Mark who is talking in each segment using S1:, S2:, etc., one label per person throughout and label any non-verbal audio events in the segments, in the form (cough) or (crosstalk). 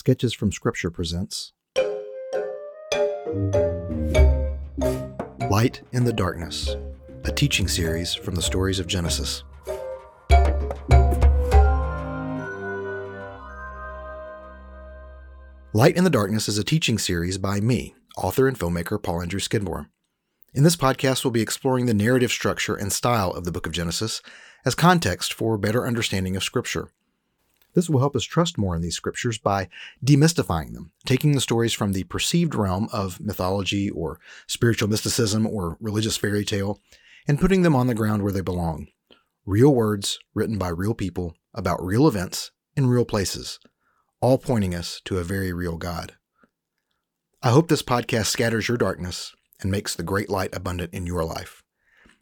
S1: Sketches from Scripture presents Light in the Darkness, a teaching series from the stories of Genesis. Light in the Darkness is a teaching series by me, author and filmmaker Paul Andrew Skidmore. In this podcast, we'll be exploring the narrative structure and style of the book of Genesis as context for better understanding of Scripture. This will help us trust more in these scriptures by demystifying them, taking the stories from the perceived realm of mythology or spiritual mysticism or religious fairy tale and putting them on the ground where they belong. Real words written by real people about real events in real places, all pointing us to a very real God. I hope this podcast scatters your darkness and makes the great light abundant in your life.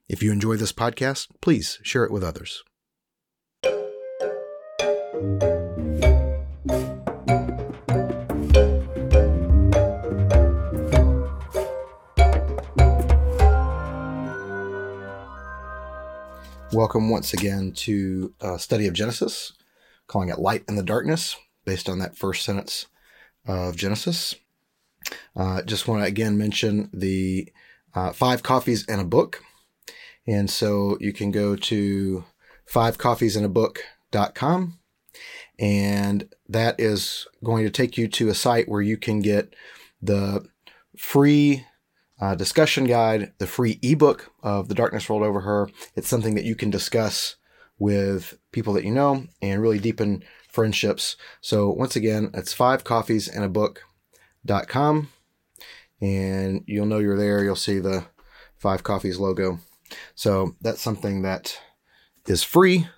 S1: If you enjoy this podcast, please share it with others. Welcome once again to a study of Genesis, calling it Light in the Darkness, based on that first sentence of Genesis. Uh, just want to again mention the uh, five coffees and a book. And so you can go to fivecoffeesandabook.com and that is going to take you to a site where you can get the free uh, discussion guide, the free ebook of The Darkness Rolled Over Her. It's something that you can discuss with people that you know and really deepen friendships. So once again, it's five coffees and a book.com and you'll know you're there. You'll see the five coffees logo. So that's something that is free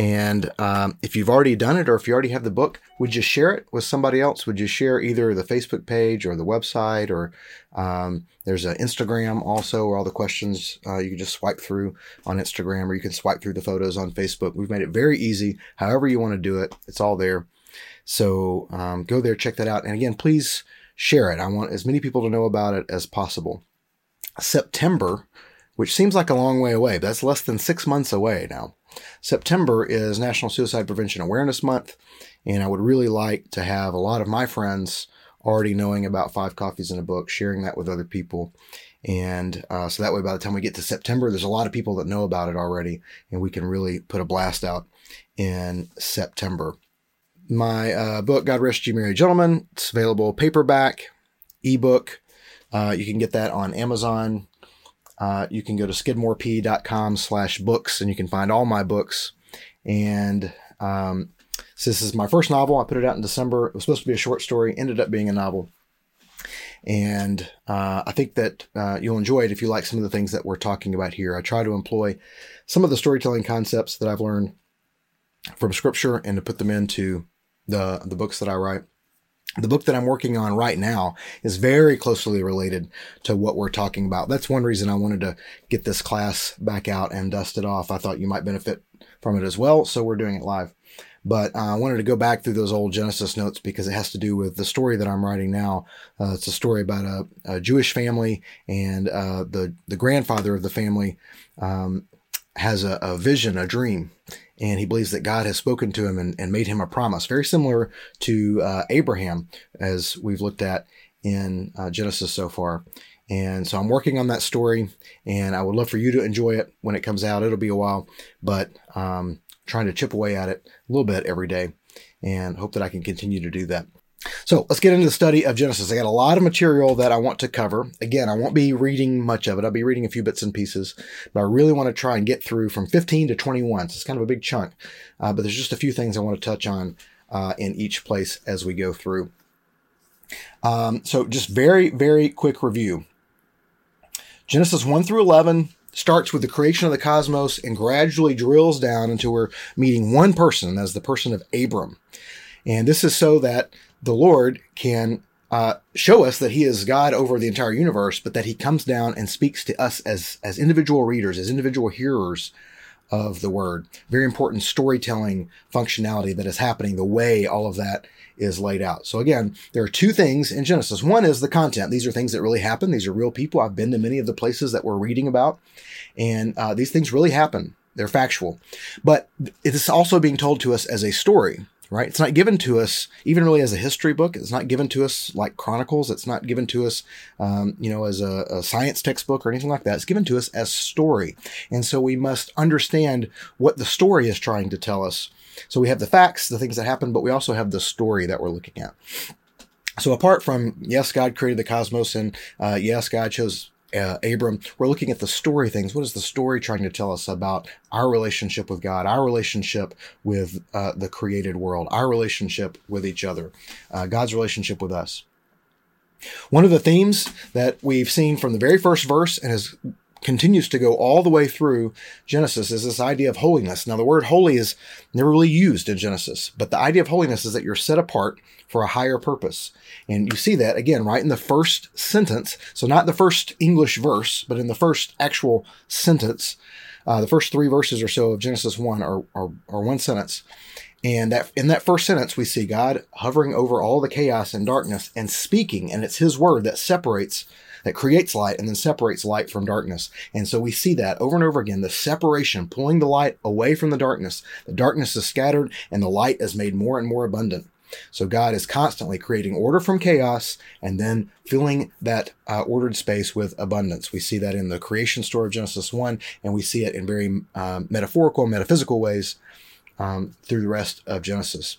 S1: and um, if you've already done it or if you already have the book, would you share it with somebody else? Would you share either the Facebook page or the website or um, there's an Instagram also where all the questions uh, you can just swipe through on Instagram or you can swipe through the photos on Facebook. We've made it very easy. However you want to do it, it's all there. So um, go there, check that out. And again, please share it. I want as many people to know about it as possible. September, which seems like a long way away, but that's less than six months away now. September is National Suicide Prevention Awareness Month, and I would really like to have a lot of my friends already knowing about Five Coffees and a Book, sharing that with other people. And uh, so that way, by the time we get to September, there's a lot of people that know about it already, and we can really put a blast out in September. My uh, book, God Rest You Merry Gentlemen, it's available paperback, ebook. Uh, you can get that on Amazon, uh, you can go to skidmorep.com slash books and you can find all my books. And um, so this is my first novel. I put it out in December. It was supposed to be a short story, ended up being a novel. And uh, I think that uh, you'll enjoy it if you like some of the things that we're talking about here. I try to employ some of the storytelling concepts that I've learned from scripture and to put them into the, the books that I write. The book that I'm working on right now is very closely related to what we're talking about. That's one reason I wanted to get this class back out and dust it off. I thought you might benefit from it as well, so we're doing it live. But uh, I wanted to go back through those old Genesis notes because it has to do with the story that I'm writing now. Uh, it's a story about a, a Jewish family, and uh, the the grandfather of the family um, has a, a vision, a dream, and he believes that God has spoken to him and, and made him a promise, very similar to uh, Abraham, as we've looked at in uh, Genesis so far. And so I'm working on that story, and I would love for you to enjoy it when it comes out. It'll be a while, but um, trying to chip away at it a little bit every day, and hope that I can continue to do that. So let's get into the study of Genesis. I got a lot of material that I want to cover. Again, I won't be reading much of it. I'll be reading a few bits and pieces, but I really want to try and get through from 15 to 21. So it's kind of a big chunk, uh, but there's just a few things I want to touch on uh, in each place as we go through. Um, so just very, very quick review. Genesis 1 through 11 starts with the creation of the cosmos and gradually drills down until we're meeting one person as the person of Abram. And this is so that the Lord can uh, show us that He is God over the entire universe, but that He comes down and speaks to us as as individual readers, as individual hearers of the Word. Very important storytelling functionality that is happening. The way all of that is laid out. So again, there are two things in Genesis. One is the content. These are things that really happen. These are real people. I've been to many of the places that we're reading about, and uh, these things really happen. They're factual, but it is also being told to us as a story right? It's not given to us even really as a history book. It's not given to us like Chronicles. It's not given to us, um, you know, as a, a, science textbook or anything like that. It's given to us as story. And so we must understand what the story is trying to tell us. So we have the facts, the things that happen, but we also have the story that we're looking at. So apart from, yes, God created the cosmos and uh, yes, God chose uh, Abram, we're looking at the story things. What is the story trying to tell us about our relationship with God, our relationship with uh, the created world, our relationship with each other, uh, God's relationship with us? One of the themes that we've seen from the very first verse and has continues to go all the way through Genesis is this idea of holiness. Now, the word holy is never really used in Genesis, but the idea of holiness is that you're set apart for a higher purpose. And you see that again right in the first sentence. So, not the first English verse, but in the first actual sentence. Uh, the first three verses or so of Genesis 1 are, are, are one sentence. And that in that first sentence, we see God hovering over all the chaos and darkness and speaking, and it's His word that separates that creates light and then separates light from darkness. And so we see that over and over again, the separation, pulling the light away from the darkness. The darkness is scattered and the light is made more and more abundant. So God is constantly creating order from chaos and then filling that uh, ordered space with abundance. We see that in the creation story of Genesis 1, and we see it in very uh, metaphorical, metaphysical ways um, through the rest of Genesis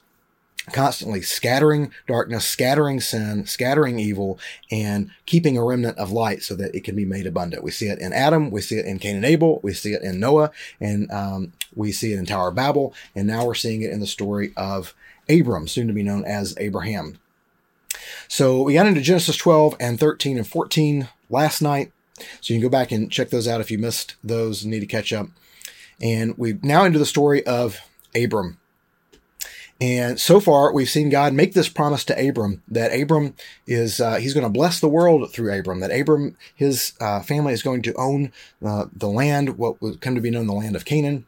S1: constantly scattering darkness, scattering sin, scattering evil, and keeping a remnant of light so that it can be made abundant. We see it in Adam, we see it in Cain and Abel, we see it in Noah, and um, we see it in Tower of Babel, and now we're seeing it in the story of Abram, soon to be known as Abraham. So we got into Genesis 12 and 13 and 14 last night. So you can go back and check those out if you missed those and need to catch up. And we're now into the story of Abram. And so far, we've seen God make this promise to Abram that Abram is, uh, he's going to bless the world through Abram, that Abram, his uh, family is going to own uh, the land, what would come to be known the land of Canaan,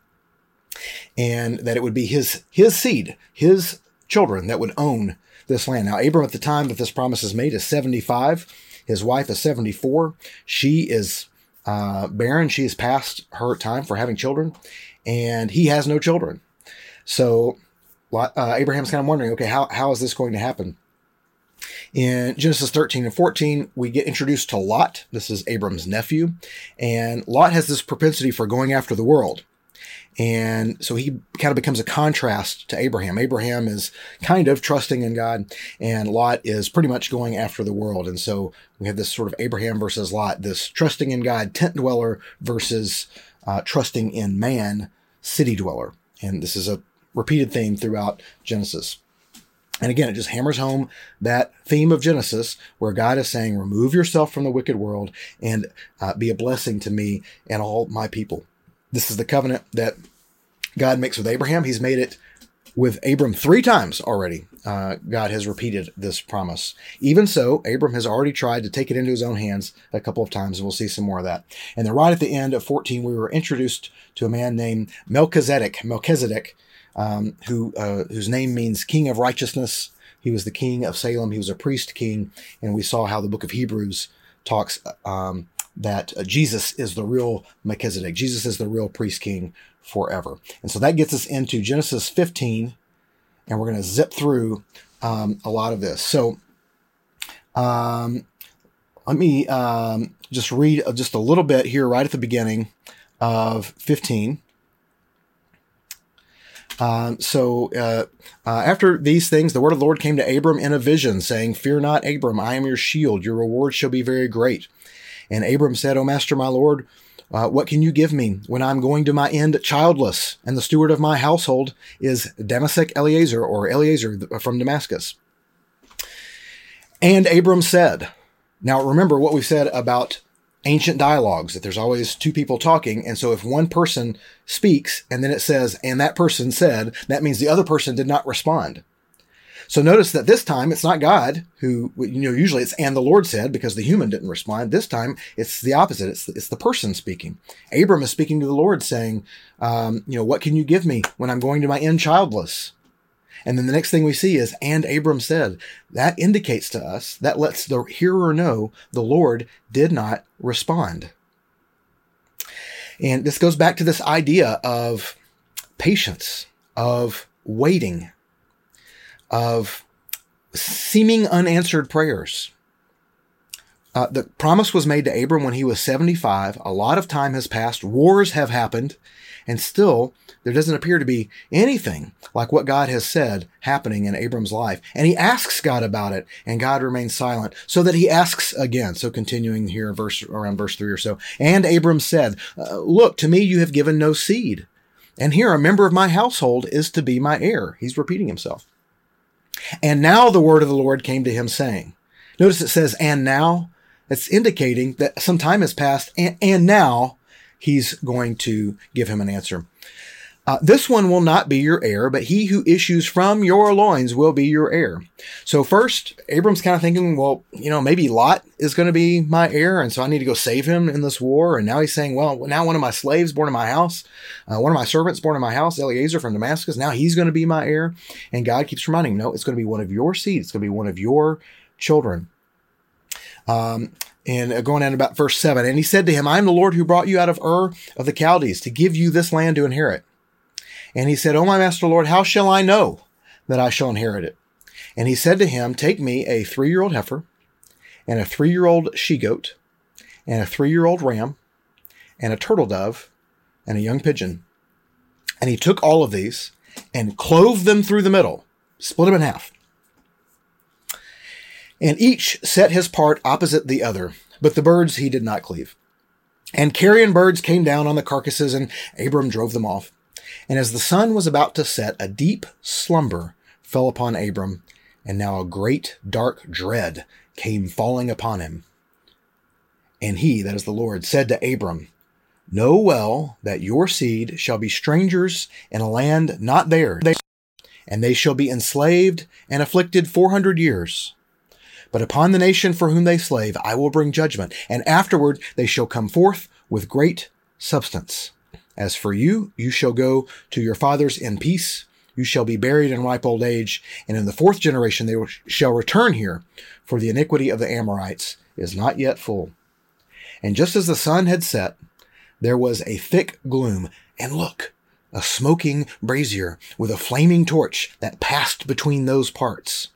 S1: and that it would be his, his seed, his children that would own this land. Now, Abram at the time that this promise is made is 75. His wife is 74. She is uh, barren. She is past her time for having children, and he has no children. So uh, Abraham's kind of wondering, okay, how, how is this going to happen? In Genesis 13 and 14, we get introduced to Lot. This is Abram's nephew. And Lot has this propensity for going after the world. And so he kind of becomes a contrast to Abraham. Abraham is kind of trusting in God, and Lot is pretty much going after the world. And so we have this sort of Abraham versus Lot, this trusting in God tent dweller versus uh, trusting in man city dweller. And this is a repeated theme throughout Genesis. And again, it just hammers home that theme of Genesis where God is saying, remove yourself from the wicked world and uh, be a blessing to me and all my people. This is the covenant that God makes with Abraham. He's made it with Abram three times already. Uh, God has repeated this promise. Even so, Abram has already tried to take it into his own hands a couple of times, and we'll see some more of that. And then right at the end of 14, we were introduced to a man named Melchizedek. Melchizedek um, who uh, whose name means King of Righteousness. He was the king of Salem. He was a priest king, and we saw how the book of Hebrews talks um, that uh, Jesus is the real Melchizedek. Jesus is the real priest king forever. And so that gets us into Genesis 15, and we're going to zip through um, a lot of this. So um, let me um, just read just a little bit here right at the beginning of 15. Um, so uh, uh, after these things, the word of the Lord came to Abram in a vision, saying, Fear not, Abram, I am your shield. Your reward shall be very great. And Abram said, O master, my Lord, uh, what can you give me when I'm going to my end childless? And the steward of my household is Dammesek Eliezer, or Eliezer from Damascus. And Abram said, Now remember what we've said about ancient dialogues that there's always two people talking. And so if one person speaks and then it says, and that person said, that means the other person did not respond. So notice that this time it's not God who, you know, usually it's and the Lord said because the human didn't respond. This time it's the opposite. It's, it's the person speaking. Abram is speaking to the Lord saying, um, you know, what can you give me when I'm going to my end childless? And then the next thing we see is, and Abram said, that indicates to us, that lets the hearer know the Lord did not respond. And this goes back to this idea of patience, of waiting. of seeming unanswered prayers. Uh, the promise was made to Abram when he was 75. A lot of time has passed. Wars have happened. And still, there doesn't appear to be anything like what God has said happening in Abram's life. And he asks God about it, and God remains silent, so that he asks again. So continuing here, verse around verse three or so. And Abram said, uh, Look, to me you have given no seed. And here a member of my household is to be my heir. He's repeating himself. And now the word of the Lord came to him saying, Notice it says, and now. That's indicating that some time has passed, and, and now he's going to give him an answer. Uh, this one will not be your heir, but he who issues from your loins will be your heir. So first, Abram's kind of thinking, well, you know, maybe Lot is going to be my heir, and so I need to go save him in this war. And now he's saying, well, now one of my slaves born in my house, uh, one of my servants born in my house, Eliezer from Damascus, now he's going to be my heir. And God keeps reminding him, no, it's going to be one of your seed. It's going to be one of your children. Um, and uh, going on about verse 7 and he said to him i am the lord who brought you out of ur of the chaldees to give you this land to inherit. And he said O my master lord how shall i know that i shall inherit it? And he said to him take me a three-year-old heifer and a three-year-old she-goat and a three-year-old ram and a turtle dove and a young pigeon. And he took all of these and clove them through the middle split them in half and each set his part opposite the other, but the birds he did not cleave. And carrion birds came down on the carcasses, and Abram drove them off. And as the sun was about to set, a deep slumber fell upon Abram, and now a great dark dread came falling upon him. And he, that is the Lord, said to Abram, Know well that your seed shall be strangers in a land not theirs, and they shall be enslaved and afflicted four hundred years. But upon the nation for whom they slave, I will bring judgment, and afterward they shall come forth with great substance. As for you, you shall go to your fathers in peace. You shall be buried in ripe old age, and in the fourth generation they shall return here, for the iniquity of the Amorites is not yet full. And just as the sun had set, there was a thick gloom, and look, a smoking brazier with a flaming torch that passed between those parts.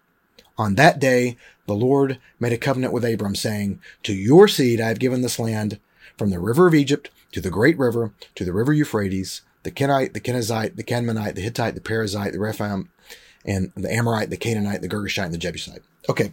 S1: On that day, the Lord made a covenant with Abram, saying, To your seed I have given this land, from the river of Egypt to the great river, to the river Euphrates, the Kenite, the Kenizzite, the Cadmonite, the Hittite, the Perizzite, the Rephaim, and the Amorite, the Canaanite, the Girgashite, and the Jebusite. Okay.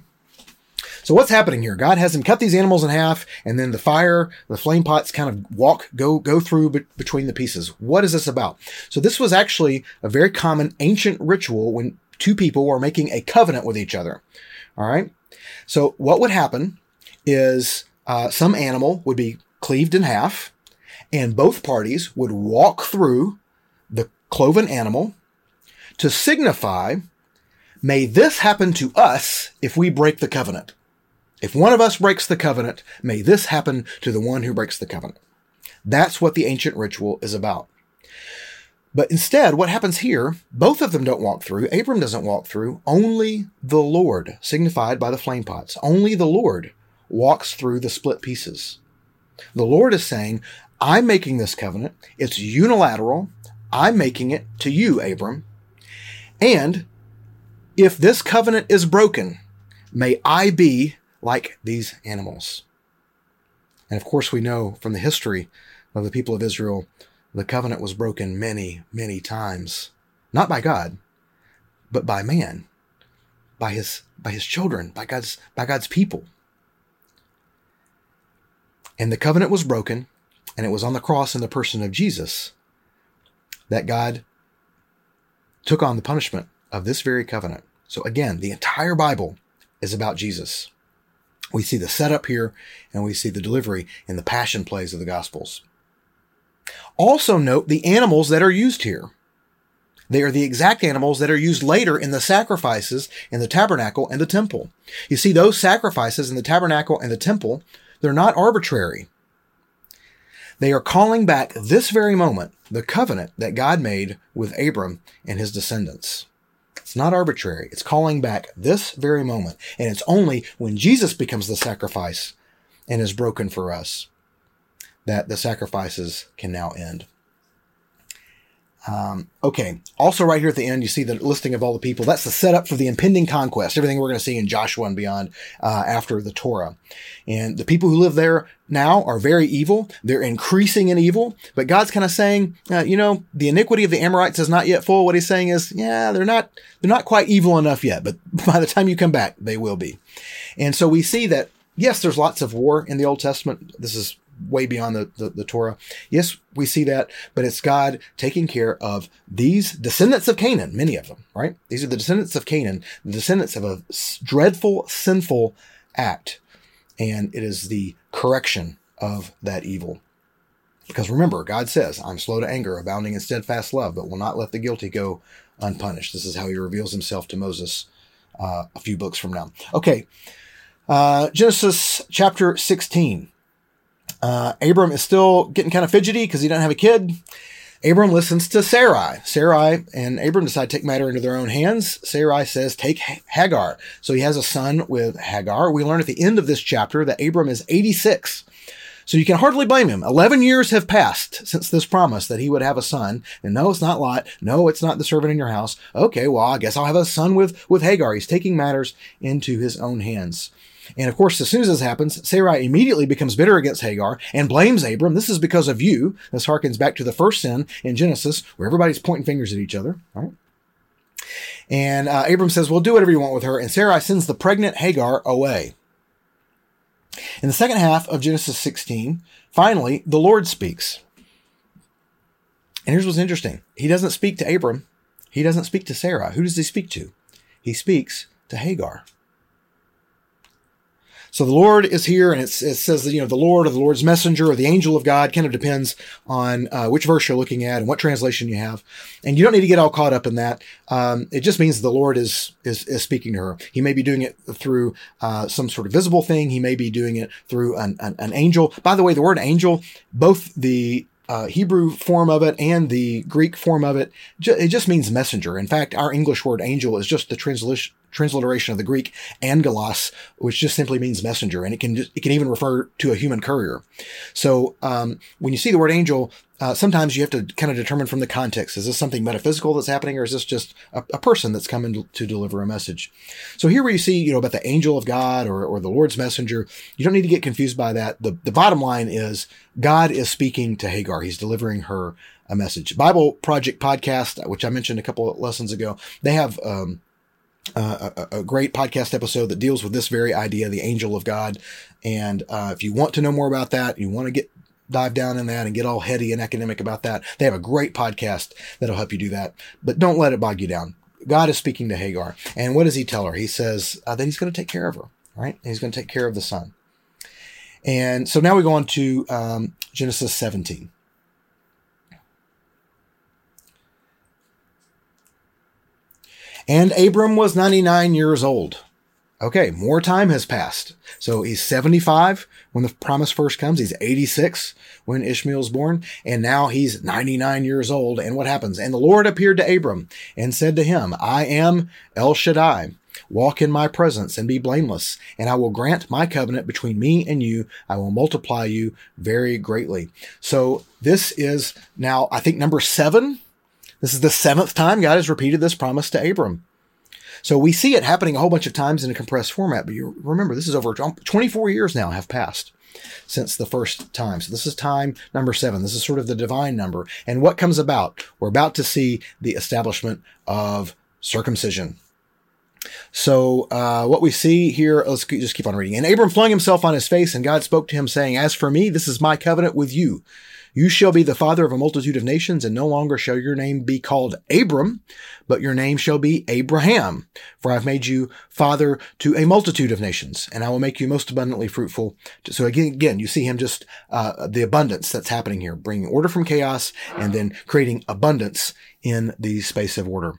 S1: So what's happening here? God has him cut these animals in half, and then the fire, the flame pots kind of walk, go, go through be- between the pieces. What is this about? So this was actually a very common ancient ritual when two people were making a covenant with each other. All right. So what would happen is uh, some animal would be cleaved in half, and both parties would walk through the cloven animal to signify, may this happen to us if we break the covenant. If one of us breaks the covenant, may this happen to the one who breaks the covenant. That's what the ancient ritual is about. But instead, what happens here, both of them don't walk through. Abram doesn't walk through. Only the Lord, signified by the flame pots, only the Lord walks through the split pieces. The Lord is saying, I'm making this covenant. It's unilateral. I'm making it to you, Abram. And if this covenant is broken, may I be like these animals. And of course, we know from the history of the people of Israel the covenant was broken many, many times. Not by God, but by man, by his by his children, by God's by God's people. And the covenant was broken, and it was on the cross in the person of Jesus that God took on the punishment of this very covenant. So again, the entire Bible is about Jesus. We see the setup here and we see the delivery in the passion plays of the Gospels. Also note the animals that are used here. They are the exact animals that are used later in the sacrifices in the tabernacle and the temple. You see, those sacrifices in the tabernacle and the temple, they're not arbitrary. They are calling back this very moment the covenant that God made with Abram and his descendants. It's not arbitrary. It's calling back this very moment. And it's only when Jesus becomes the sacrifice and is broken for us that the sacrifices can now end. Um, okay. Also, right here at the end, you see the listing of all the people. That's the setup for the impending conquest. Everything we're going to see in Joshua and beyond uh, after the Torah. And the people who live there now are very evil. They're increasing in evil. But God's kind of saying, uh, you know, the iniquity of the Amorites is not yet full. What He's saying is, yeah, they're not they're not quite evil enough yet. But (laughs) by the time you come back, they will be. And so we see that yes, there's lots of war in the Old Testament. This is way beyond the, the, the, Torah. Yes, we see that, but it's God taking care of these descendants of Canaan, many of them, right? These are the descendants of Canaan, the descendants of a dreadful, sinful act. And it is the correction of that evil. Because remember, God says, I'm slow to anger, abounding in steadfast love, but will not let the guilty go unpunished. This is how he reveals himself to Moses uh, a few books from now. Okay. Uh, Genesis chapter 16. Uh, Abram is still getting kind of fidgety because he doesn't have a kid. Abram listens to Sarai. Sarai and Abram decide to take matter into their own hands. Sarai says, Take Hagar. So he has a son with Hagar. We learn at the end of this chapter that Abram is 86. So you can hardly blame him. 11 years have passed since this promise that he would have a son. And no, it's not Lot. No, it's not the servant in your house. Okay, well, I guess I'll have a son with, with Hagar. He's taking matters into his own hands. And of course, as soon as this happens, Sarai immediately becomes bitter against Hagar and blames Abram. This is because of you. This harkens back to the first sin in Genesis, where everybody's pointing fingers at each other. Right? And uh, Abram says, Well, do whatever you want with her. And Sarai sends the pregnant Hagar away. In the second half of Genesis 16, finally, the Lord speaks. And here's what's interesting He doesn't speak to Abram, he doesn't speak to Sarah. Who does he speak to? He speaks to Hagar. So the Lord is here, and it says that, you know, the Lord or the Lord's messenger or the angel of God kind of depends on uh, which verse you're looking at and what translation you have. And you don't need to get all caught up in that. Um, it just means the Lord is, is, is speaking to her. He may be doing it through uh, some sort of visible thing. He may be doing it through an, an, an angel. By the way, the word angel, both the uh, Hebrew form of it and the Greek form of it, it just means messenger. In fact, our English word angel is just the transliteration of the Greek angelos, which just simply means messenger, and it can just, it can even refer to a human courier. So um, when you see the word angel, uh, sometimes you have to kind of determine from the context: is this something metaphysical that's happening, or is this just a, a person that's coming to deliver a message? So here, where you see, you know, about the angel of God or, or the Lord's messenger, you don't need to get confused by that. The the bottom line is God is speaking to Hagar; He's delivering her a message. Bible Project podcast, which I mentioned a couple of lessons ago, they have. Um, uh, a, a, great podcast episode that deals with this very idea, the angel of God. And uh, if you want to know more about that, you want to get dive down in that and get all heady and academic about that, they have a great podcast that'll help you do that. But don't let it bog you down. God is speaking to Hagar, and what does He tell her? He says uh, that He's going to take care of her, right? He's going to take care of the son. And so now we go on to um, Genesis 17. And Abram was 99 years old. Okay, more time has passed. So he's 75 when the promise first comes. He's 86 when Ishmael's born. And now he's 99 years old. And what happens? And the Lord appeared to Abram and said to him, I am El Shaddai. Walk in my presence and be blameless, and I will grant my covenant between me and you. I will multiply you very greatly. So this is now, I think, number seven this is the seventh time God has repeated this promise to Abram. So we see it happening a whole bunch of times in a compressed format, but you remember this is over 24 years now have passed since the first time. So this is time number seven. This is sort of the divine number. And what comes about? We're about to see the establishment of circumcision. So uh, what we see here, let's just keep on reading. And Abram flung himself on his face, and God spoke to him, saying, As for me, this is my covenant with you you shall be the father of a multitude of nations, and no longer shall your name be called Abram, but your name shall be Abraham. For I've made you father to a multitude of nations, and I will make you most abundantly fruitful. So again, again, you see him just uh, the abundance that's happening here, bringing order from chaos, and then creating abundance in the space of order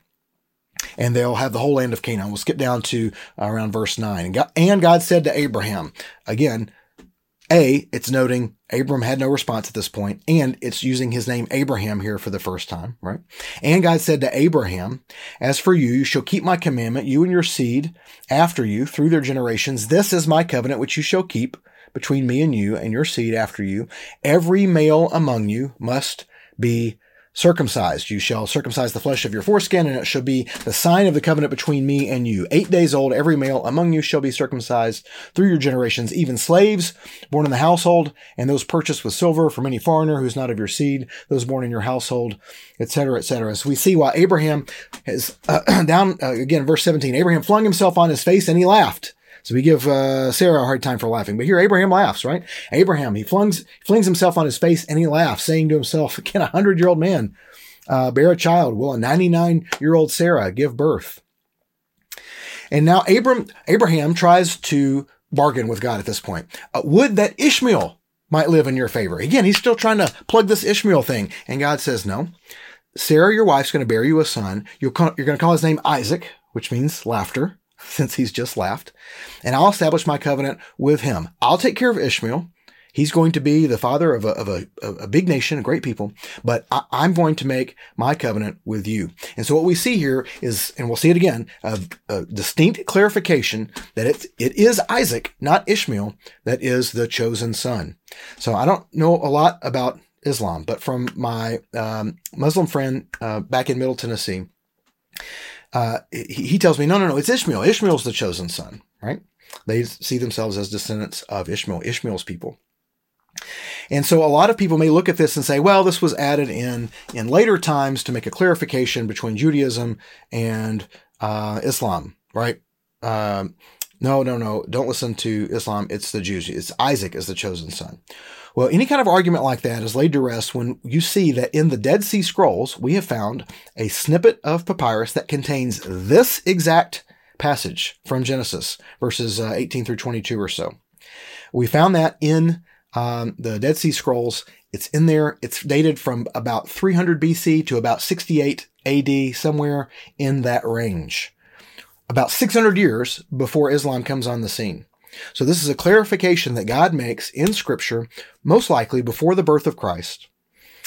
S1: and they'll have the whole land of Canaan. We'll skip down to around verse 9. And God, and God, said to Abraham, again, a, it's noting Abram had no response at this point, and it's using his name Abraham here for the first time, right? And God said to Abraham, As for you, you shall keep my commandment, you and your seed after you through their generations. This is my covenant which you shall keep between me and you and your seed after you. Every male among you must be circumcised. You shall circumcise the flesh of your foreskin, and it shall be the sign of the covenant between me and you. Eight days old, every male among you shall be circumcised through your generations, even slaves born in the household, and those purchased with silver from any foreigner who is not of your seed, those born in your household, etc., etc. So we see why Abraham is uh, (clears throat) down uh, again, verse 17. Abraham flung himself on his face and he laughed. So we give uh, Sarah a hard time for laughing. But here Abraham laughs, right? Abraham, he flings, flings himself on his face and he laughs, saying to himself, (laughs) Can a hundred year old man uh, bear a child? Will a 99 year old Sarah give birth? And now Abram, Abraham tries to bargain with God at this point. Uh, would that Ishmael might live in your favor. Again, he's still trying to plug this Ishmael thing. And God says, no. Sarah, your wife's going to bear you a son. You're going to call his name Isaac, which means laughter (laughs) since he's just left, and I'll establish my covenant with him. I'll take care of Ishmael. He's going to be the father of a, of a, a big nation, a great people, but I, am going to make my covenant with you. And so what we see here is, and we'll see it again, a, a distinct clarification that it, it is Isaac, not Ishmael, that is the chosen son. So I don't know a lot about Islam, but from my um, Muslim friend uh, back in Middle Tennessee, uh, he, he tells me, no, no, no, it's Ishmael. Ishmael's the chosen son, right? They see themselves as descendants of Ishmael, Ishmael's people. And so a lot of people may look at this and say, well, this was added in in later times to make a clarification between Judaism and uh, Islam, right? Um, no, no, no. Don't listen to Islam. It's the Jews. It's Isaac is the chosen son. Well, any kind of argument like that is laid to rest when you see that in the Dead Sea Scrolls, we have found a snippet of papyrus that contains this exact passage from Genesis, verses uh, 18 through 22 or so. We found that in um, the Dead Sea Scrolls. It's in there. It's dated from about 300 BC to about 68 AD, somewhere in that range. About 600 years before Islam comes on the scene. So this is a clarification that God makes in Scripture, most likely before the birth of Christ.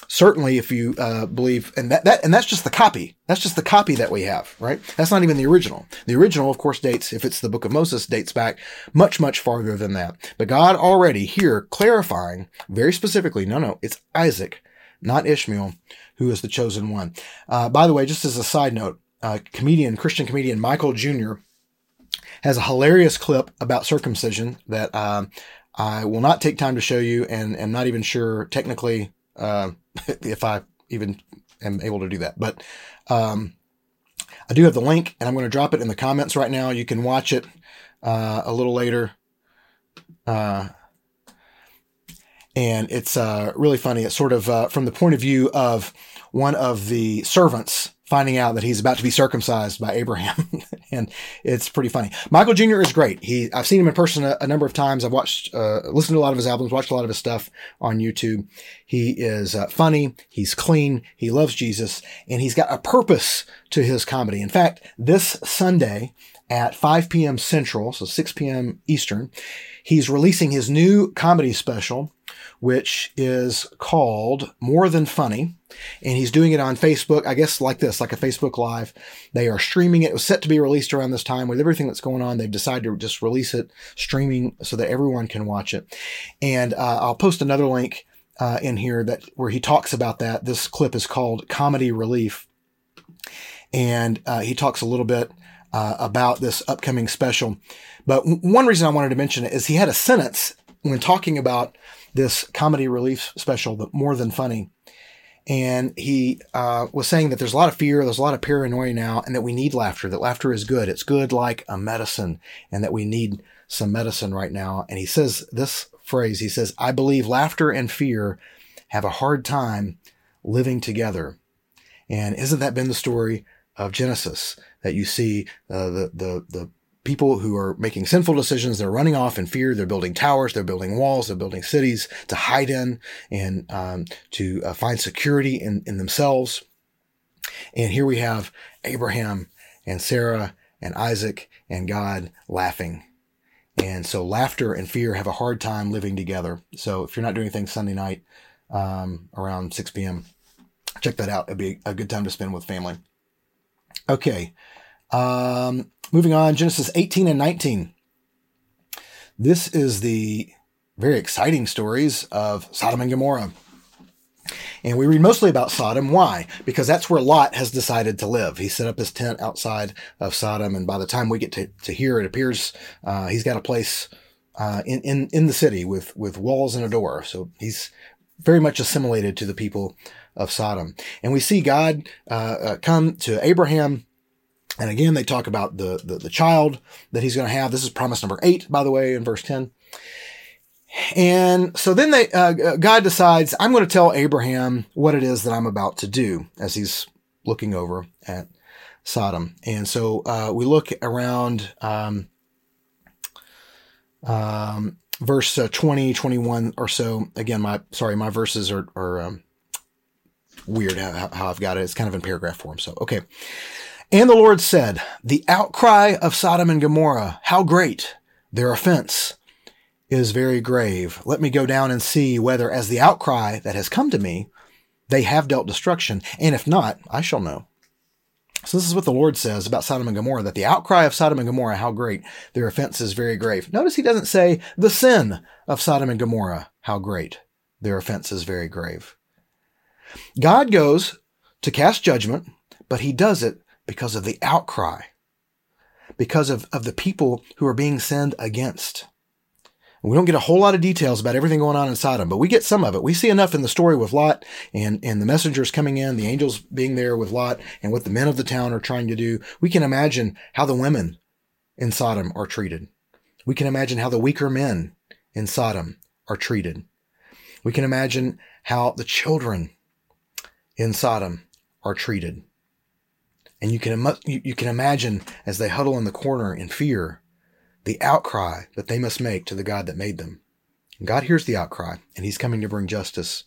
S1: Certainly, if you uh, believe, and that, that and that's just the copy. That's just the copy that we have, right? That's not even the original. The original, of course, dates, if it's the Book of Moses, dates back much, much farther than that. But God already here clarifying very specifically, no, no, it's Isaac, not Ishmael, who is the chosen one. Uh, by the way, just as a side note, uh, comedian, Christian comedian Michael Jr has a hilarious clip about circumcision that um, I will not take time to show you, and am not even sure technically uh, (laughs) if I even am able to do that. But um, I do have the link, and I'm going to drop it in the comments right now. You can watch it uh, a little later. Uh, and it's uh, really funny. It's sort of uh, from the point of view of one of the servants finding out that he's about to be circumcised by Abraham. (laughs) and it's pretty funny. Michael Jr. is great. He, I've seen him in person a, a number of times. I've watched, uh, listened to a lot of his albums, watched a lot of his stuff on YouTube. He is uh, funny. He's clean. He loves Jesus and he's got a purpose to his comedy. In fact, this Sunday at 5 p.m. Central, so 6 p.m. Eastern, he's releasing his new comedy special which is called More Than Funny. And he's doing it on Facebook, I guess like this, like a Facebook Live. They are streaming it. It was set to be released around this time with everything that's going on. They've decided to just release it streaming so that everyone can watch it. And uh, I'll post another link uh, in here that where he talks about that. This clip is called Comedy Relief. And uh, he talks a little bit uh, about this upcoming special. But w- one reason I wanted to mention it is he had a sentence when talking about this comedy relief special, but more than funny. And he uh, was saying that there's a lot of fear, there's a lot of paranoia now, and that we need laughter, that laughter is good. It's good like a medicine, and that we need some medicine right now. And he says this phrase he says, I believe laughter and fear have a hard time living together. And isn't that been the story of Genesis? That you see uh, the, the, the people who are making sinful decisions. They're running off in fear. They're building towers. They're building walls. They're building cities to hide in and um, to uh, find security in, in themselves. And here we have Abraham and Sarah and Isaac and God laughing. And so laughter and fear have a hard time living together. So if you're not doing anything Sunday night um, around 6 p.m., check that out. It'd be a good time to spend with family. Okay. Um, moving on, Genesis 18 and 19. This is the very exciting stories of Sodom and Gomorrah. And we read mostly about Sodom. Why? Because that's where Lot has decided to live. He set up his tent outside of Sodom. And by the time we get to, to here, it appears uh, he's got a place uh, in, in, in the city with, with walls and a door. So he's very much assimilated to the people of Sodom. And we see God uh, uh come to Abraham. And again, they talk about the, the, the child that he's going to have. This is promise number eight, by the way, in verse 10. And so then they, uh, God decides, I'm going to tell Abraham what it is that I'm about to do as he's looking over at Sodom. And so uh, we look around um, um, verse uh, 20, 21 or so. Again, my, sorry, my verses are, are um, weird how, how I've got it. It's kind of in paragraph form. So, okay. And the Lord said, the outcry of Sodom and Gomorrah, how great their offense is very grave. Let me go down and see whether, as the outcry that has come to me, they have dealt destruction, and if not, I shall know. So this is what the Lord says about Sodom and Gomorrah, that the outcry of Sodom and Gomorrah, how great, their offense is very grave. Notice he doesn't say the sin of Sodom and Gomorrah, how great, their offense is very grave. God goes to cast judgment, but he does it because of the outcry, because of, of the people who are being sinned against. We don't get a whole lot of details about everything going on in Sodom, but we get some of it. We see enough in the story with Lot and, and the messengers coming in, the angels being there with Lot, and what the men of the town are trying to do. We can imagine how the women in Sodom are treated. We can imagine how the weaker men in Sodom are treated. We can imagine how the children in Sodom are treated. And you can, you can imagine as they huddle in the corner in fear the outcry that they must make to the God that made them. God hears the outcry, and he's coming to bring justice.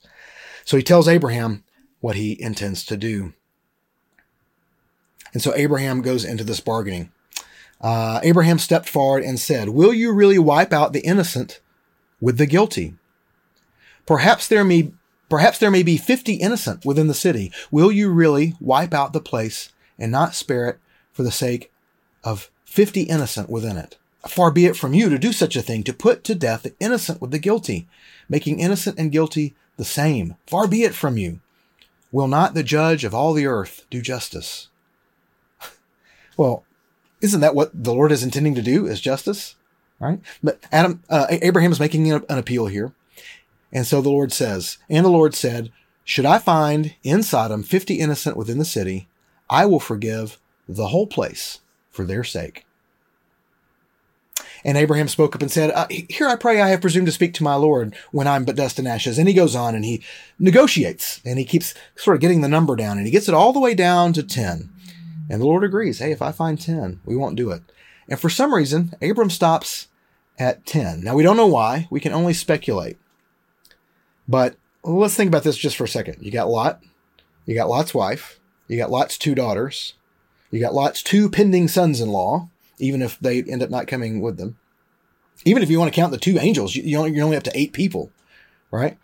S1: So he tells Abraham what he intends to do. And so Abraham goes into this bargaining. Uh, Abraham stepped forward and said, Will you really wipe out the innocent with the guilty? Perhaps there may, perhaps there may be 50 innocent within the city. Will you really wipe out the place and not spare it for the sake of 50 innocent within it? Far be it from you to do such a thing, to put to death the innocent with the guilty, making innocent and guilty the same. Far be it from you. Will not the judge of all the earth do justice? (laughs) well, isn't that what the Lord is intending to do? Is justice, right? But Adam, uh, Abraham is making an appeal here, and so the Lord says, and the Lord said, "Should I find in Sodom fifty innocent within the city, I will forgive the whole place for their sake." And Abraham spoke up and said, uh, Here I pray I have presumed to speak to my Lord when I'm but dust and ashes. And he goes on and he negotiates and he keeps sort of getting the number down and he gets it all the way down to 10. And the Lord agrees, Hey, if I find 10, we won't do it. And for some reason, Abram stops at 10. Now we don't know why. We can only speculate. But let's think about this just for a second. You got Lot, you got Lot's wife, you got Lot's two daughters, you got Lot's two pending sons in law, even if they end up not coming with them. Even if you want to count the two angels, you, you're only up to eight people, right?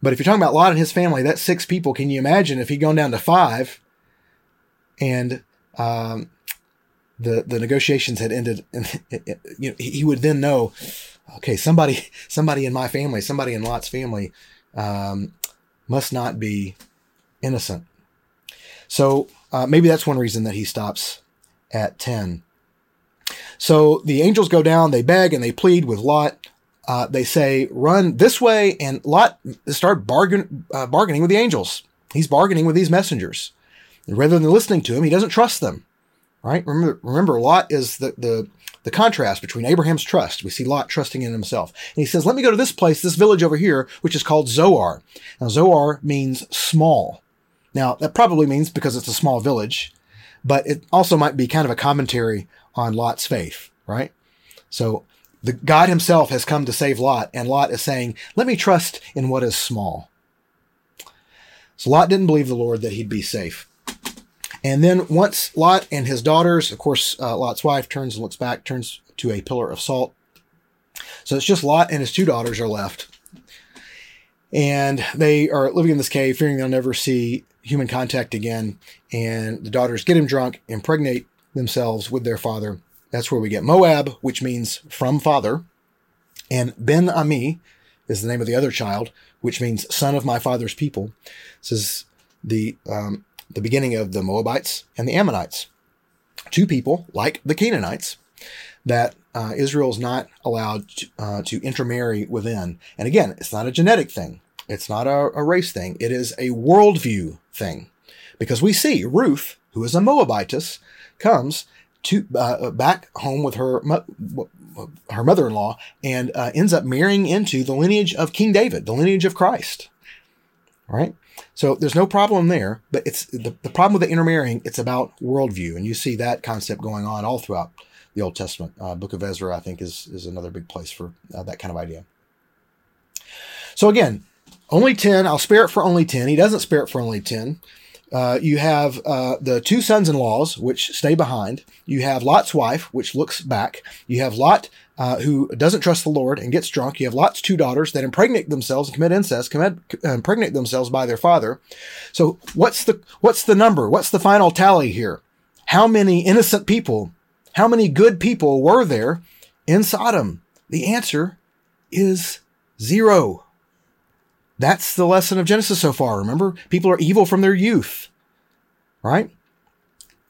S1: But if you're talking about Lot and his family, that's six people. Can you imagine if he'd gone down to five and um, the the negotiations had ended? And, (laughs) you know, he would then know, okay, somebody (laughs) somebody in my family, somebody in Lot's family, um, must not be innocent. So uh, maybe that's one reason that he stops at ten. So the angels go down, they beg and they plead with Lot. Uh, they say, run this way. And Lot start bargain, uh, bargaining with the angels. He's bargaining with these messengers. And rather than listening to him, he doesn't trust them. Right? Remember, remember, Lot is the, the, the contrast between Abraham's trust. We see Lot trusting in himself. And he says, let me go to this place, this village over here, which is called Zoar. Now, Zoar means small. Now, that probably means because it's a small village, but it also might be kind of a commentary on Lot's faith, right? So the God himself has come to save Lot, and Lot is saying, let me trust in what is small. So Lot didn't believe the Lord that he'd be safe. And then once Lot and his daughters, of course, uh, Lot's wife turns and looks back, turns to a pillar of salt. So it's just Lot and his two daughters are left. And they are living in this cave, fearing they'll never see human contact again. And the daughters get him drunk, impregnate themselves with their father. That's where we get Moab, which means from father, and Ben Ami, is the name of the other child, which means son of my father's people. This is the um, the beginning of the Moabites and the Ammonites, two people like the Canaanites that uh, Israel is not allowed to, uh, to intermarry within. And again, it's not a genetic thing. It's not a, a race thing. It is a worldview thing, because we see Ruth, who is a Moabitess, comes to uh, back home with her her mother-in-law and uh, ends up marrying into the lineage of King David, the lineage of Christ. Right? So there's no problem there, but it's the, the problem with the intermarrying, it's about worldview. And you see that concept going on all throughout the Old Testament. Uh, Book of Ezra, I think, is, is another big place for uh, that kind of idea. So again, only 10. I'll spare it for only 10. He doesn't spare it for only 10. Uh, you have uh, the two sons in laws, which stay behind. You have Lot's wife, which looks back. You have Lot, uh, who doesn't trust the Lord and gets drunk. You have Lot's two daughters that impregnate themselves and commit incest, commit, uh, impregnate themselves by their father. So what's the what's the number? What's the final tally here? How many innocent people, how many good people were there in Sodom? The answer is zero. That's the lesson of Genesis so far. Remember, people are evil from their youth, right?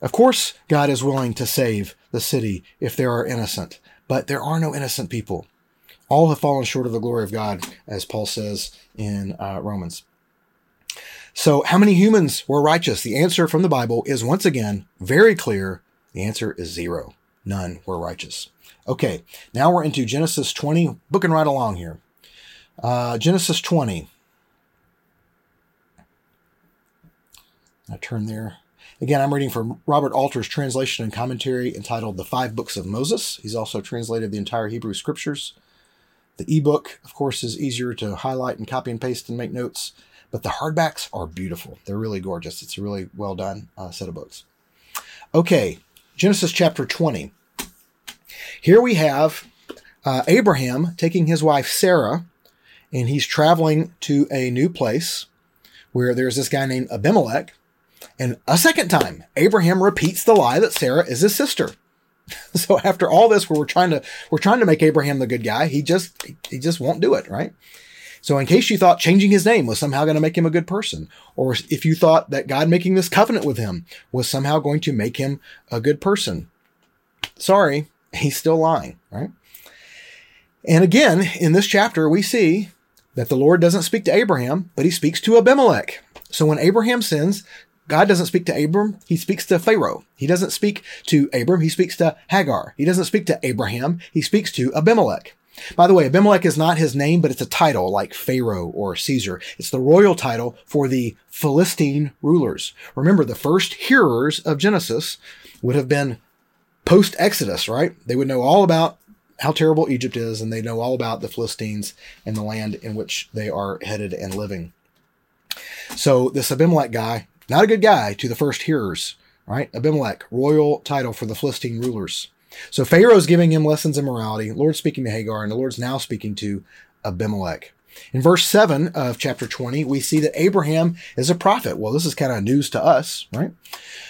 S1: Of course, God is willing to save the city if there are innocent, but there are no innocent people. All have fallen short of the glory of God, as Paul says in uh, Romans. So, how many humans were righteous? The answer from the Bible is once again very clear. The answer is zero. None were righteous. Okay, now we're into Genesis 20, booking right along here. Uh, Genesis 20. I turn there. Again, I'm reading from Robert Alter's translation and commentary entitled The Five Books of Moses. He's also translated the entire Hebrew Scriptures. The ebook, of course, is easier to highlight and copy and paste and make notes, but the hardbacks are beautiful. They're really gorgeous. It's a really well done uh, set of books. Okay, Genesis chapter 20. Here we have uh, Abraham taking his wife Sarah, and he's traveling to a new place where there's this guy named Abimelech and a second time, Abraham repeats the lie that Sarah is his sister. (laughs) So after all this, where we're trying to we're trying to make Abraham the good guy, he just he just won't do it, right? So in case you thought changing his name was somehow going to make him a good person, or if you thought that God making this covenant with him was somehow going to make him a good person, sorry, he's still lying, right? And again, in this chapter, we see that the Lord doesn't speak to Abraham, but he speaks to Abimelech. So when Abraham sins, God doesn't speak to Abram, he speaks to Pharaoh. He doesn't speak to Abram, he speaks to Hagar. He doesn't speak to Abraham, he speaks to Abimelech. By the way, Abimelech is not his name, but it's a title like Pharaoh or Caesar. It's the royal title for the Philistine rulers. Remember, the first hearers of Genesis would have been post Exodus, right? They would know all about how terrible Egypt is, and they know all about the Philistines and the land in which they are headed and living. So this Abimelech guy not a good guy to the first hearers, right? Abimelech, royal title for the Philistine rulers. So Pharaoh's giving him lessons in morality. Lord's speaking to Hagar, and the Lord's now speaking to Abimelech. In verse 7 of chapter 20, we see that Abraham is a prophet. Well, this is kind of news to us, right?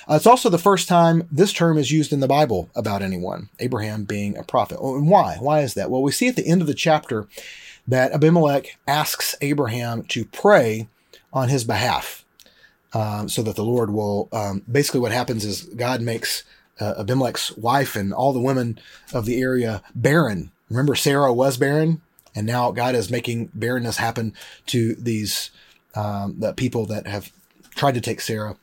S1: Uh, it's also the first time this term is used in the Bible about anyone, Abraham being a prophet. Oh, and why? Why is that? Well, we see at the end of the chapter that Abimelech asks Abraham to pray on his behalf um, so that the Lord will. Um, basically, what happens is God makes uh, Abimelech's wife and all the women of the area barren. Remember, Sarah was barren, and now God is making barrenness happen to these um, the people that have tried to take Sarah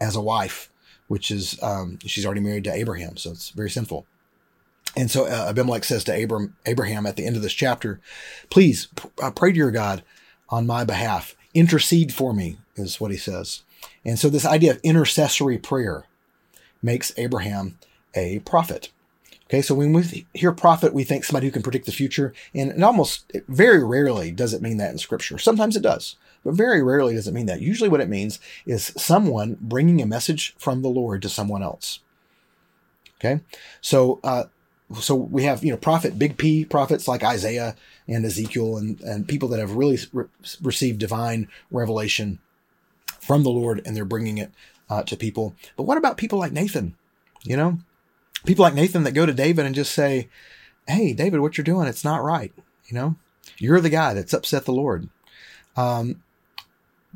S1: as a wife, which is um, she's already married to Abraham, so it's very sinful. And so uh, Abimelech says to Abram, Abraham at the end of this chapter, "Please uh, pray to your God on my behalf. Intercede for me is what he says. And so this idea of intercessory prayer makes Abraham a prophet. Okay, so when we hear prophet, we think somebody who can predict the future, and it almost very rarely does it mean that in scripture. Sometimes it does, but very rarely does it mean that. Usually, what it means is someone bringing a message from the Lord to someone else. Okay, so uh, so we have you know prophet, big P prophets like Isaiah and Ezekiel, and and people that have really re- received divine revelation from the Lord and they're bringing it uh, to people. But what about people like Nathan? You know, people like Nathan that go to David and just say, Hey, David, what you're doing, it's not right. You know, You're the guy that's upset the Lord. Um,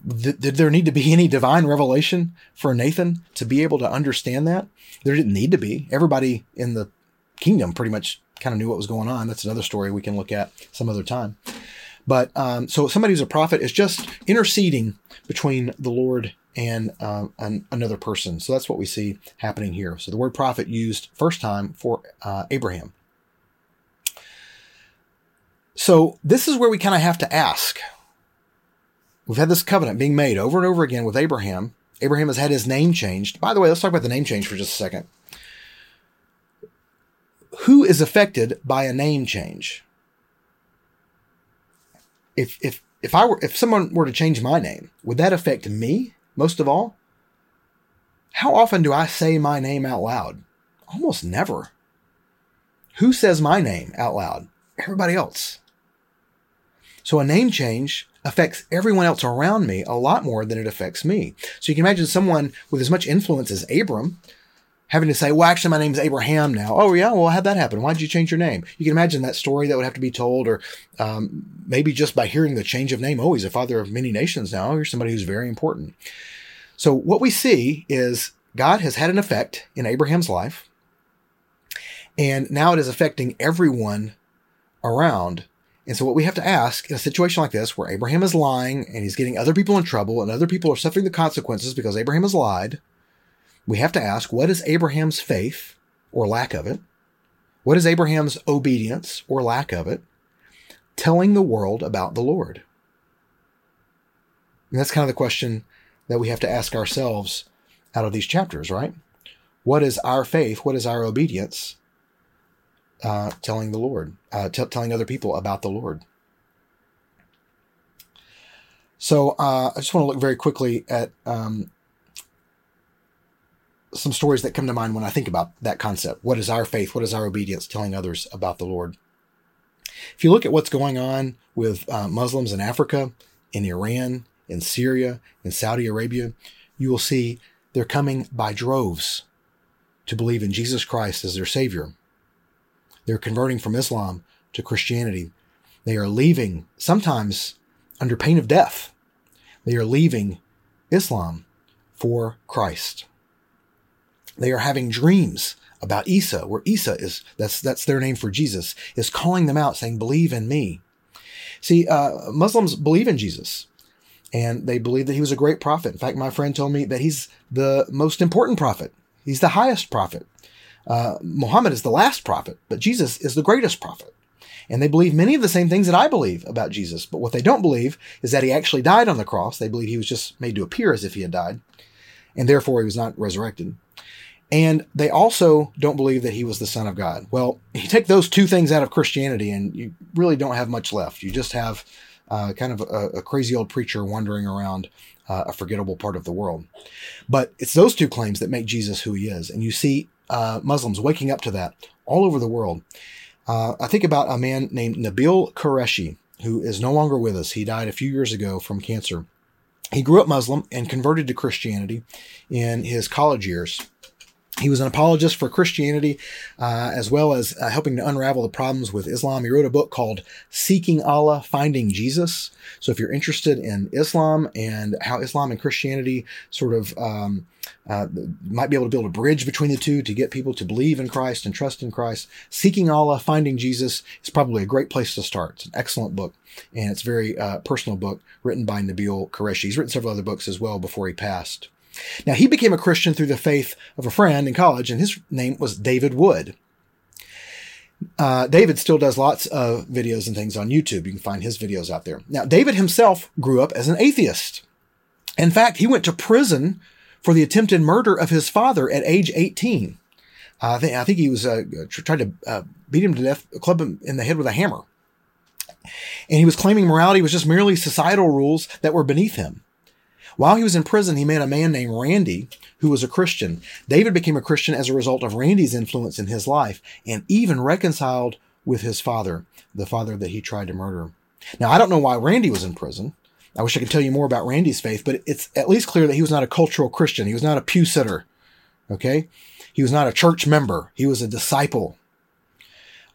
S1: th- did there need to be (laughs) any divine revelation for Nathan to be able to understand that? There didn't need to be. Everybody in the kingdom pretty much kind of knew what was going on. That's another story we can look at some other time. But um, so somebody who's a prophet is just interceding between the Lord and um, an, another person. So that's what we see happening here. So the word prophet used first time for uh, Abraham. So this is where we kind of have to ask. We've had this covenant being made over and over again with Abraham. Abraham has had his name changed. By the way, let's talk about the name change for just a second. Who is affected by a name change? If if if I were if someone were to change my name, would that affect me most of all? How often do I say my name out loud? Almost never. Who says my name out loud? Everybody else. So a name change affects everyone else around me a lot more than it affects me. So you can imagine someone with as much influence as Abram having to say, well, actually, my name's Abraham now. Oh, yeah. Well, how'd that happen? Why did you change your name? You can imagine that story that would have to be told, or um, maybe just by hearing the change of name. Oh, he's a father of many nations now. Here's somebody who's very important. So what we see is God has had an effect in Abraham's life, and now it is affecting everyone around. And so what we have to ask in a situation like this, where Abraham is lying and he's getting other people in trouble and other people are suffering the consequences because Abraham has lied, we have to ask what is Abraham's faith or lack of it? What is Abraham's obedience or lack of it telling the world about the Lord? And that's kind of the question that we have to ask ourselves out of these chapters, right? What is our faith? What is our obedience uh, telling the Lord, uh, t- telling other people about the Lord? So uh, I just want to look very quickly at um, some stories that come to mind when I think about that concept. What is our faith? What is our obedience telling others about the Lord? If you look at what's going on with uh, Muslims in Africa, in Iran, in Syria, in Saudi Arabia, you will see they're coming by droves to believe in Jesus Christ as their Savior. They're converting from Islam to Christianity. They are leaving, sometimes under pain of death. They are leaving Islam for Christ. They are having dreams about Isa, where Isa is, that's, that's their name for Jesus, is calling them out saying, believe in me. See, uh, Muslims believe in Jesus and they believe that he was a great prophet. In fact, my friend told me that he's the most important prophet. He's the highest prophet. Uh, Muhammad is the last prophet, but Jesus is the greatest prophet. And they believe many of the same things that I believe about Jesus. But what they don't believe is that he actually died on the cross. They believe he was just made to appear as if he had died, and therefore he was not resurrected. And they also don't believe that he was the Son of God. Well, you take those two things out of Christianity, and you really don't have much left. You just have uh, kind of a, a, crazy old preacher wandering around uh, a forgettable part of the world. But it's those two claims that make Jesus who he is. And you see uh, Muslims waking up to that all over the world. Uh, I think about a man named Nabil Qureshi, who is no longer with us. He died a few years ago from cancer. He grew up Muslim and converted to Christianity in his college years. He was an apologist for Christianity, uh, as well as uh, helping to unravel the problems with Islam. He wrote a book called Seeking Allah, Finding Jesus. So, if you're interested in Islam and how Islam and Christianity sort of um, uh, might be able to build a bridge between the two to get people to believe in Christ and trust in Christ, Seeking Allah, Finding Jesus is probably a great place to start. It's an excellent book, and it's a very uh, personal book written by Nabil Qureshi. He's written several other books as well before he passed. Now, he became a Christian through the faith of a friend in college, and his name was David Wood. Uh, David still does lots of videos and things on YouTube. You can find his videos out there. Now, David himself grew up as an atheist. In fact, he went to prison for the attempted murder of his father at age 18. Uh, I, think, I think he was uh, tried to uh, beat him to death, club him in the head with a hammer. And he was claiming morality was just merely societal rules that were beneath him. While he was in prison, he met a man named Randy who was a Christian. David became a Christian as a result of Randy's influence in his life and even reconciled with his father, the father that he tried to murder. Now, I don't know why Randy was in prison. I wish I could tell you more about Randy's faith, but it's at least clear that he was not a cultural Christian. He was not a pew sitter. Okay. He was not a church member. He was a disciple.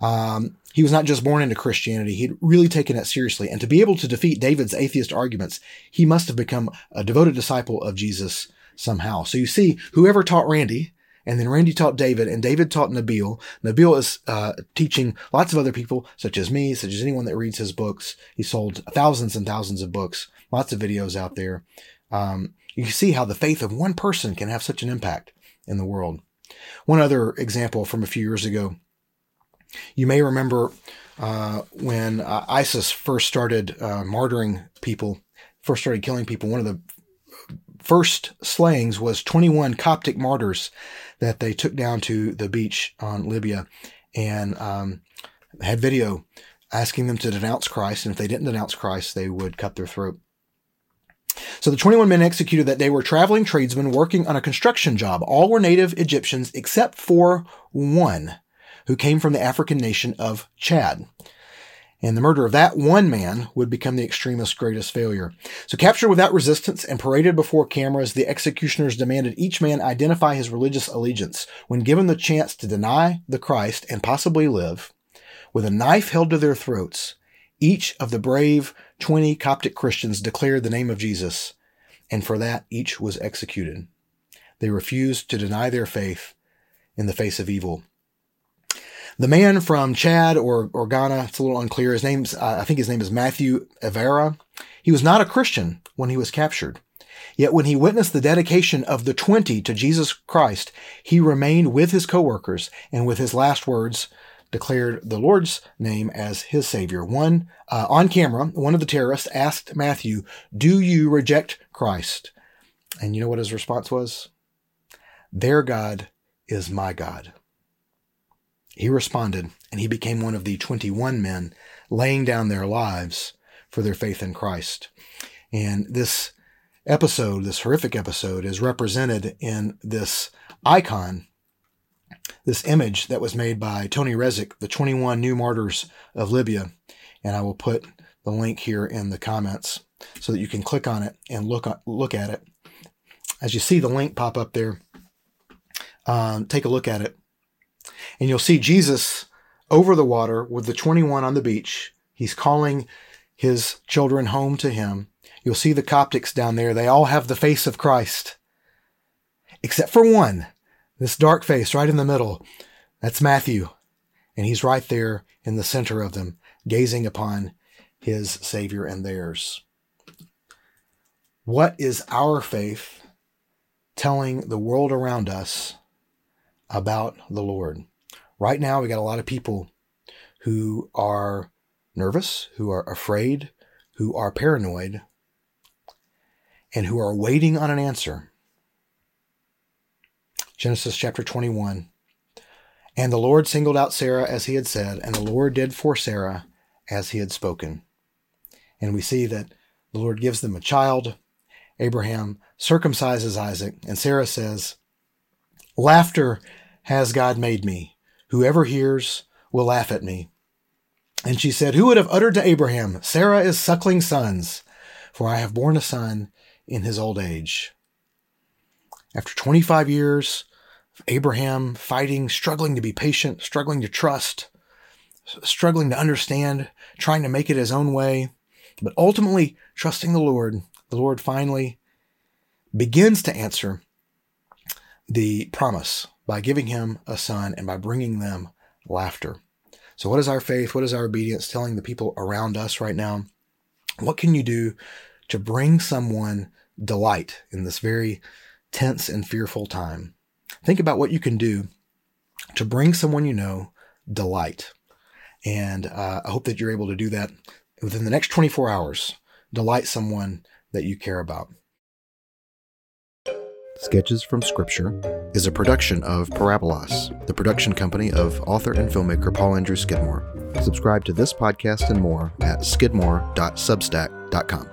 S1: Um, he was not just born into Christianity, he'd really taken it seriously. And to be able to defeat David's atheist arguments, he must have become a devoted disciple of Jesus somehow. So you see, whoever taught Randy, and then Randy taught David, and David taught Nabil. Nabil is uh, teaching lots of other people, such as me, such as anyone that reads his books. He sold thousands and thousands of books, lots of videos out there. Um, you see how the faith of one person can have such an impact in the world. One other example from a few years ago you may remember uh, when uh, ISIS first started uh, martyring people, first started killing people. One of the first slayings was 21 Coptic martyrs that they took down to the beach on Libya and um, had video asking them to denounce Christ. And if they didn't denounce Christ, they would cut their throat. So the 21 men executed that day were traveling tradesmen working on a construction job. All were native Egyptians except for one who came from the African nation of Chad. And the murder of that one man would become the extremist's greatest failure. So, captured without resistance and paraded before cameras, the executioners demanded each man identify his religious allegiance. When given the chance to deny the Christ and possibly live, with a knife held to their throats, each of the brave 20 Coptic Christians declared the name of Jesus, and for that each was executed. They refused to deny their faith in the face of evil. The man from Chad or, or Ghana, it's a little unclear. His name's, uh, I think his name is Matthew Evara. He was not a Christian when he was captured. Yet when he witnessed the dedication of the 20 to Jesus Christ, he remained with his coworkers and with his last words declared the Lord's name as his savior. One, uh, on camera, one of the terrorists asked Matthew, do you reject Christ? And you know what his response was? Their God is my God. He responded, and he became one of the 21 men laying down their lives for their faith in Christ. And this episode, this horrific episode, is represented in this icon, this image that was made by Tony Rezek, the 21 new martyrs of Libya. And I will put the link here in the comments so that you can click on it and look, look at it. As you see the link pop up there, um, take a look at it. And you'll see Jesus over the water with the 21 on the beach. He's calling his children home to him. You'll see the Coptics down there. They all have the face of Christ, except for one, this dark face right in the middle. That's Matthew. And he's right there in the center of them, gazing upon his Savior and theirs. What is our faith telling the world around us about the Lord. Right now, we got a lot of people who are nervous, who are afraid, who are paranoid, and who are waiting on an answer. Genesis chapter 21. And the Lord singled out Sarah as he had said, and the Lord did for Sarah as he had spoken. And we see that the Lord gives them a child. Abraham circumcises Isaac, and Sarah says, Laughter has God made me. Whoever hears will laugh at me. And she said, Who would have uttered to Abraham, Sarah is suckling sons, for I have borne a son in his old age. After 25 years Abraham fighting, struggling to be patient, struggling to trust, struggling to understand, trying to make it his own way, but ultimately trusting the Lord, the Lord finally begins to answer the promise by giving him a son and by bringing them laughter. So, what is our faith? What is our obedience telling the people around us right now? What can you do to bring someone delight in this very tense and fearful time? Think about what you can do to bring someone you know delight. And uh, I hope that you're able to do that within the next 24 hours. Delight someone that you care about. Sketches from Scripture is a production of Parabolas, the production company of author and filmmaker Paul Andrew Skidmore. Subscribe to this podcast and more at skidmore.substack.com.